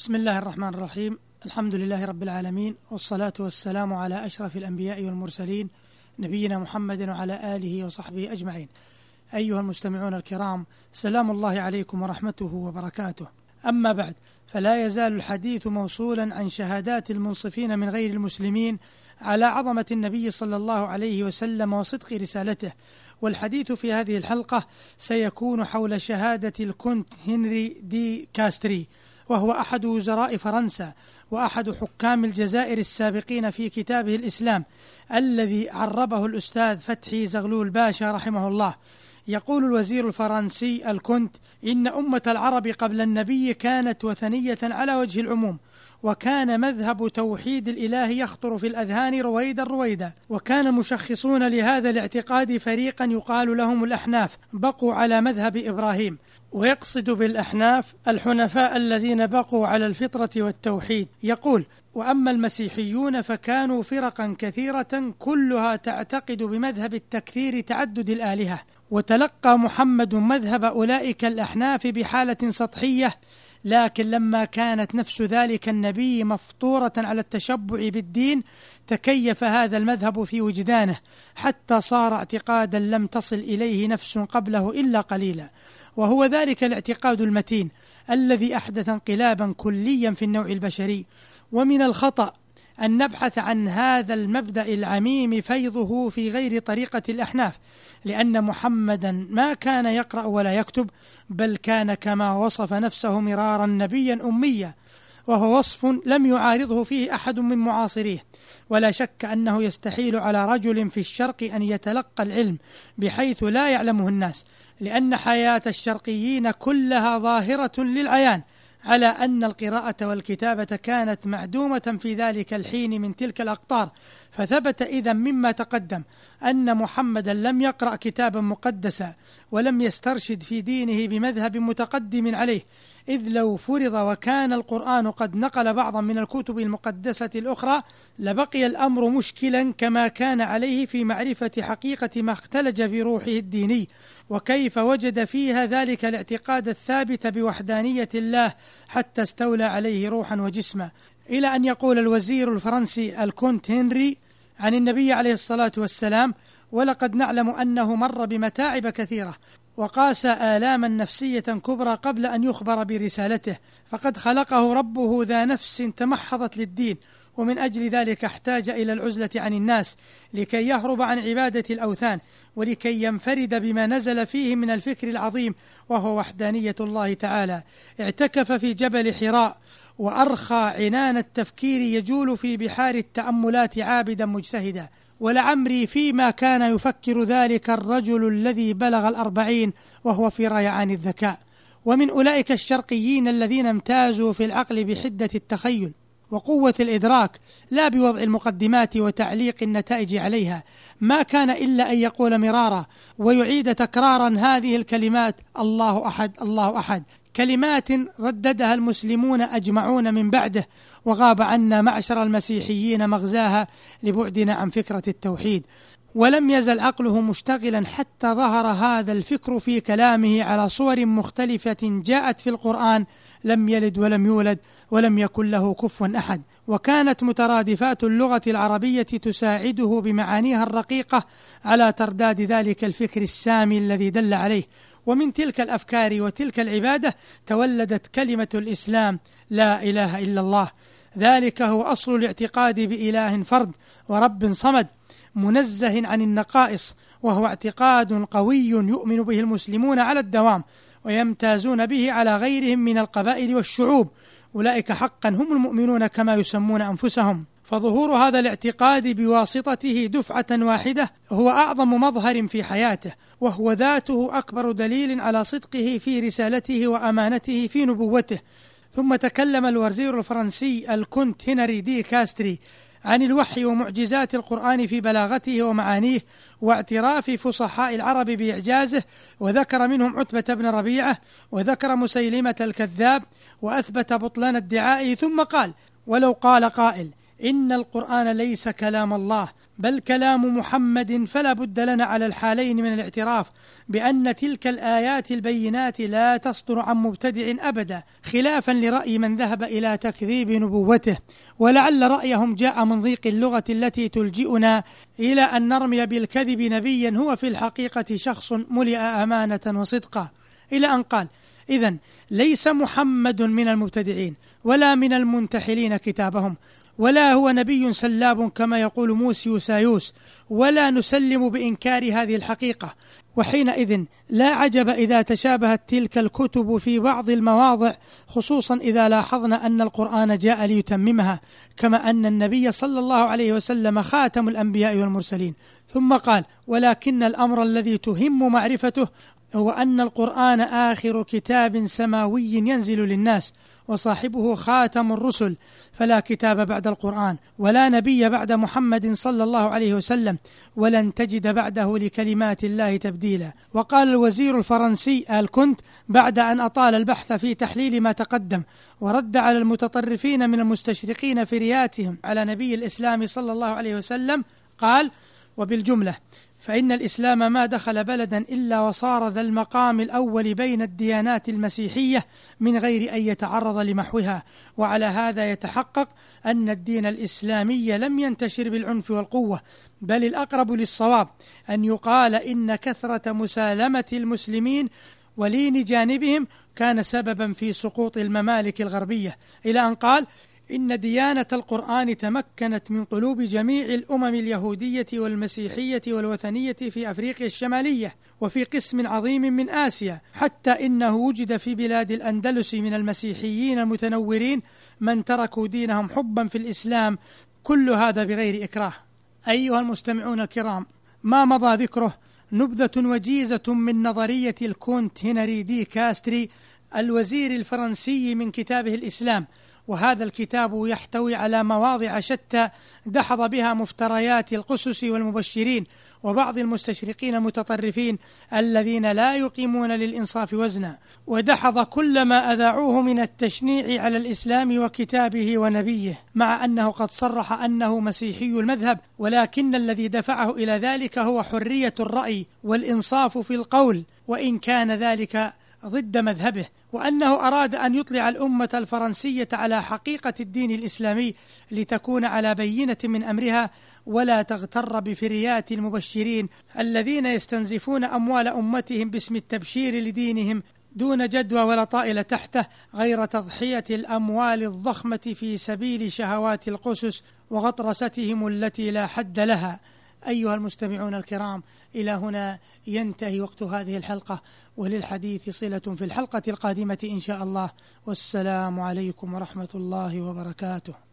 بسم الله الرحمن الرحيم. الحمد لله رب العالمين والصلاة والسلام على أشرف الأنبياء والمرسلين نبينا محمد وعلى آله وصحبه أجمعين. أيها المستمعون الكرام سلام الله عليكم ورحمته وبركاته. أما بعد فلا يزال الحديث موصولا عن شهادات المنصفين من غير المسلمين على عظمة النبي صلى الله عليه وسلم وصدق رسالته. والحديث في هذه الحلقة سيكون حول شهادة الكونت هنري دي كاستري. وهو أحد وزراء فرنسا وأحد حكام الجزائر السابقين في كتابه الإسلام الذي عربه الأستاذ فتحي زغلول باشا رحمه الله. يقول الوزير الفرنسي الكونت إن أمة العرب قبل النبي كانت وثنية على وجه العموم وكان مذهب توحيد الإله يخطر في الأذهان رويدا رويدا وكان المشخصون لهذا الاعتقاد فريقا يقال لهم الأحناف بقوا على مذهب إبراهيم. ويقصد بالأحناف الحنفاء الذين بقوا على الفطرة والتوحيد. يقول وأما المسيحيون فكانوا فرقا كثيرة كلها تعتقد بمذهب التكثير تعدد الآلهة وتلقى محمد مذهب أولئك الأحناف بحالة سطحية لكن لما كانت نفس ذلك النبي مفطورة على التشبع بالدين تكيف هذا المذهب في وجدانه حتى صار اعتقادا لم تصل إليه نفس قبله إلا قليلا. وهو ذلك الاعتقاد المتين الذي أحدث انقلابا كليا في النوع البشري. ومن الخطأ أن نبحث عن هذا المبدأ العميم فيضه في غير طريقة الأحناف لأن محمدا ما كان يقرأ ولا يكتب بل كان كما وصف نفسه مرارا نبيا أميا وهو وصف لم يعارضه فيه أحد من معاصريه. ولا شك أنه يستحيل على رجل في الشرق أن يتلقى العلم بحيث لا يعلمه الناس لأن حياة الشرقيين كلها ظاهرة للعيان. على أن القراءة والكتابة كانت معدومة في ذلك الحين من تلك الأقطار. فثبت إذا مما تقدم أن محمدا لم يقرأ كتابا مقدسا ولم يسترشد في دينه بمذهب متقدم عليه إذ لو فرض وكان القرآن قد نقل بعضا من الكتب المقدسة الأخرى لبقي الأمر مشكلا كما كان عليه في معرفة حقيقة ما اختلج بروحه الديني. وكيف وجد فيها ذلك الاعتقاد الثابت بوحدانية الله حتى استولى عليه روحا وجسما. إلى أن يقول الوزير الفرنسي الكونت هنري عن النبي عليه الصلاة والسلام ولقد نعلم أنه مر بمتاعب كثيرة وقاس آلاما نفسية كبرى قبل أن يخبر برسالته فقد خلقه ربه ذا نفس تمحضت للدين ومن أجل ذلك احتاج إلى العزلة عن الناس لكي يهرب عن عبادة الأوثان ولكي ينفرد بما نزل فيه من الفكر العظيم وهو وحدانية الله تعالى. اعتكف في جبل حراء وأرخى عنان التفكير يجول في بحار التأملات عابدا مجتهدا. ولعمري فيما كان يفكر ذلك الرجل الذي بلغ الأربعين وهو في ريعان الذكاء. ومن أولئك الشرقيين الذين امتازوا في العقل بحدة التخيل. وقوة الإدراك لا بوضع المقدمات وتعليق النتائج عليها. ما كان إلا أن يقول مرارا ويعيد تكرارا هذه الكلمات الله أحد الله أحد كلمات رددها المسلمون أجمعون من بعده وغاب عنا معشر المسيحيين مغزاها لبعدنا عن فكرة التوحيد. ولم يزل عقله مشتغلا حتى ظهر هذا الفكر في كلامه على صور مختلفة جاءت في القرآن لم يلد ولم يولد ولم يكن له كفوا أحد. وكانت مترادفات اللغة العربية تساعده بمعانيها الرقيقة على ترداد ذلك الفكر السامي الذي دل عليه. ومن تلك الأفكار وتلك العبادة تولدت كلمة الإسلام لا إله إلا الله. ذلك هو أصل الاعتقاد بإله فرد ورب صمد. منزه عن النقائص وهو اعتقاد قوي يؤمن به المسلمون على الدوام ويمتازون به على غيرهم من القبائل والشعوب أولئك حقا هم المؤمنون كما يسمون أنفسهم فظهور هذا الاعتقاد بواسطته دفعة واحدة هو أعظم مظهر في حياته، وهو ذاته أكبر دليل على صدقه في رسالته وأمانته في نبوته. ثم تكلم الوزير الفرنسي الكونت هنري دي كاستري عن الوحي ومعجزات القرآن في بلاغته ومعانيه واعتراف فصحاء العرب بإعجازه وذكر منهم عتبة بن ربيعة وذكر مسيلمة الكذاب وأثبت بطلان ادعائه ثم قال ولو قال قائل إن القرآن ليس كلام الله بل كلام محمد فلا بد لنا على الحالين من الاعتراف بأن تلك الآيات البينات لا تصدر عن مبتدع أبدا خلافا لرأي من ذهب إلى تكذيب نبوته. ولعل رأيهم جاء من ضيق اللغة التي تلجئنا إلى أن نرمي بالكذب نبيا هو في الحقيقة شخص ملئ أمانة وصدقا إلى أن قال إذا ليس محمد من المبتدعين ولا من المنتحلين كتابهم ولا هو نبي سلاب كما يقول موسي سايوس ولا نسلم بإنكار هذه الحقيقة. وحينئذ لا عجب إذا تشابهت تلك الكتب في بعض المواضع خصوصا إذا لاحظنا أن القرآن جاء ليتممها كما أن النبي صلى الله عليه وسلم خاتم الأنبياء والمرسلين. ثم قال ولكن الأمر الذي تهم معرفته هو أن القرآن آخر كتاب سماوي ينزل للناس وصاحبه خاتم الرسل فلا كتاب بعد القرآن ولا نبي بعد محمد صلى الله عليه وسلم ولن تجد بعده لكلمات الله تبديلا. وقال الوزير الفرنسي الكنت بعد أن أطال البحث في تحليل ما تقدم ورد على المتطرفين من المستشرقين في رياتهم على نبي الإسلام صلى الله عليه وسلم قال وبالجملة فإن الإسلام ما دخل بلدا إلا وصار ذا المقام الأول بين الديانات المسيحية من غير أن يتعرض لمحوها. وعلى هذا يتحقق أن الدين الإسلامي لم ينتشر بالعنف والقوة بل الأقرب للصواب أن يقال إن كثرة مسالمة المسلمين ولين جانبهم كان سببا في سقوط الممالك الغربية. إلى أن قال إن ديانة القرآن تمكنت من قلوب جميع الأمم اليهودية والمسيحية والوثنية في أفريقيا الشمالية وفي قسم عظيم من آسيا حتى إنه وجد في بلاد الأندلس من المسيحيين المتنورين من تركوا دينهم حبا في الإسلام كل هذا بغير إكراه. أيها المستمعون الكرام ما مضى ذكره نبذة وجيزة من نظرية الكونت هنري دي كاستري الوزير الفرنسي من كتابه الإسلام. وهذا الكتاب يحتوي على مواضع شتى دحض بها مفتريات القسس والمبشرين وبعض المستشرقين المتطرفين الذين لا يقيمون للإنصاف وزنا ودحض كل ما أذاعوه من التشنيع على الإسلام وكتابه ونبيه مع أنه قد صرح أنه مسيحي المذهب ولكن الذي دفعه إلى ذلك هو حرية الرأي والإنصاف في القول وإن كان ذلك ضد مذهبه وأنه أراد أن يطلع الأمة الفرنسية على حقيقة الدين الإسلامي لتكون على بينة من أمرها ولا تغتر بفريات المبشرين الذين يستنزفون أموال أمتهم باسم التبشير لدينهم دون جدوى ولا طائل تحته غير تضحية الأموال الضخمة في سبيل شهوات القسس وغطرستهم التي لا حد لها. أيها المستمعون الكرام إلى هنا ينتهي وقت هذه الحلقة وللحديث صلة في الحلقة القادمة إن شاء الله. والسلام عليكم ورحمة الله وبركاته.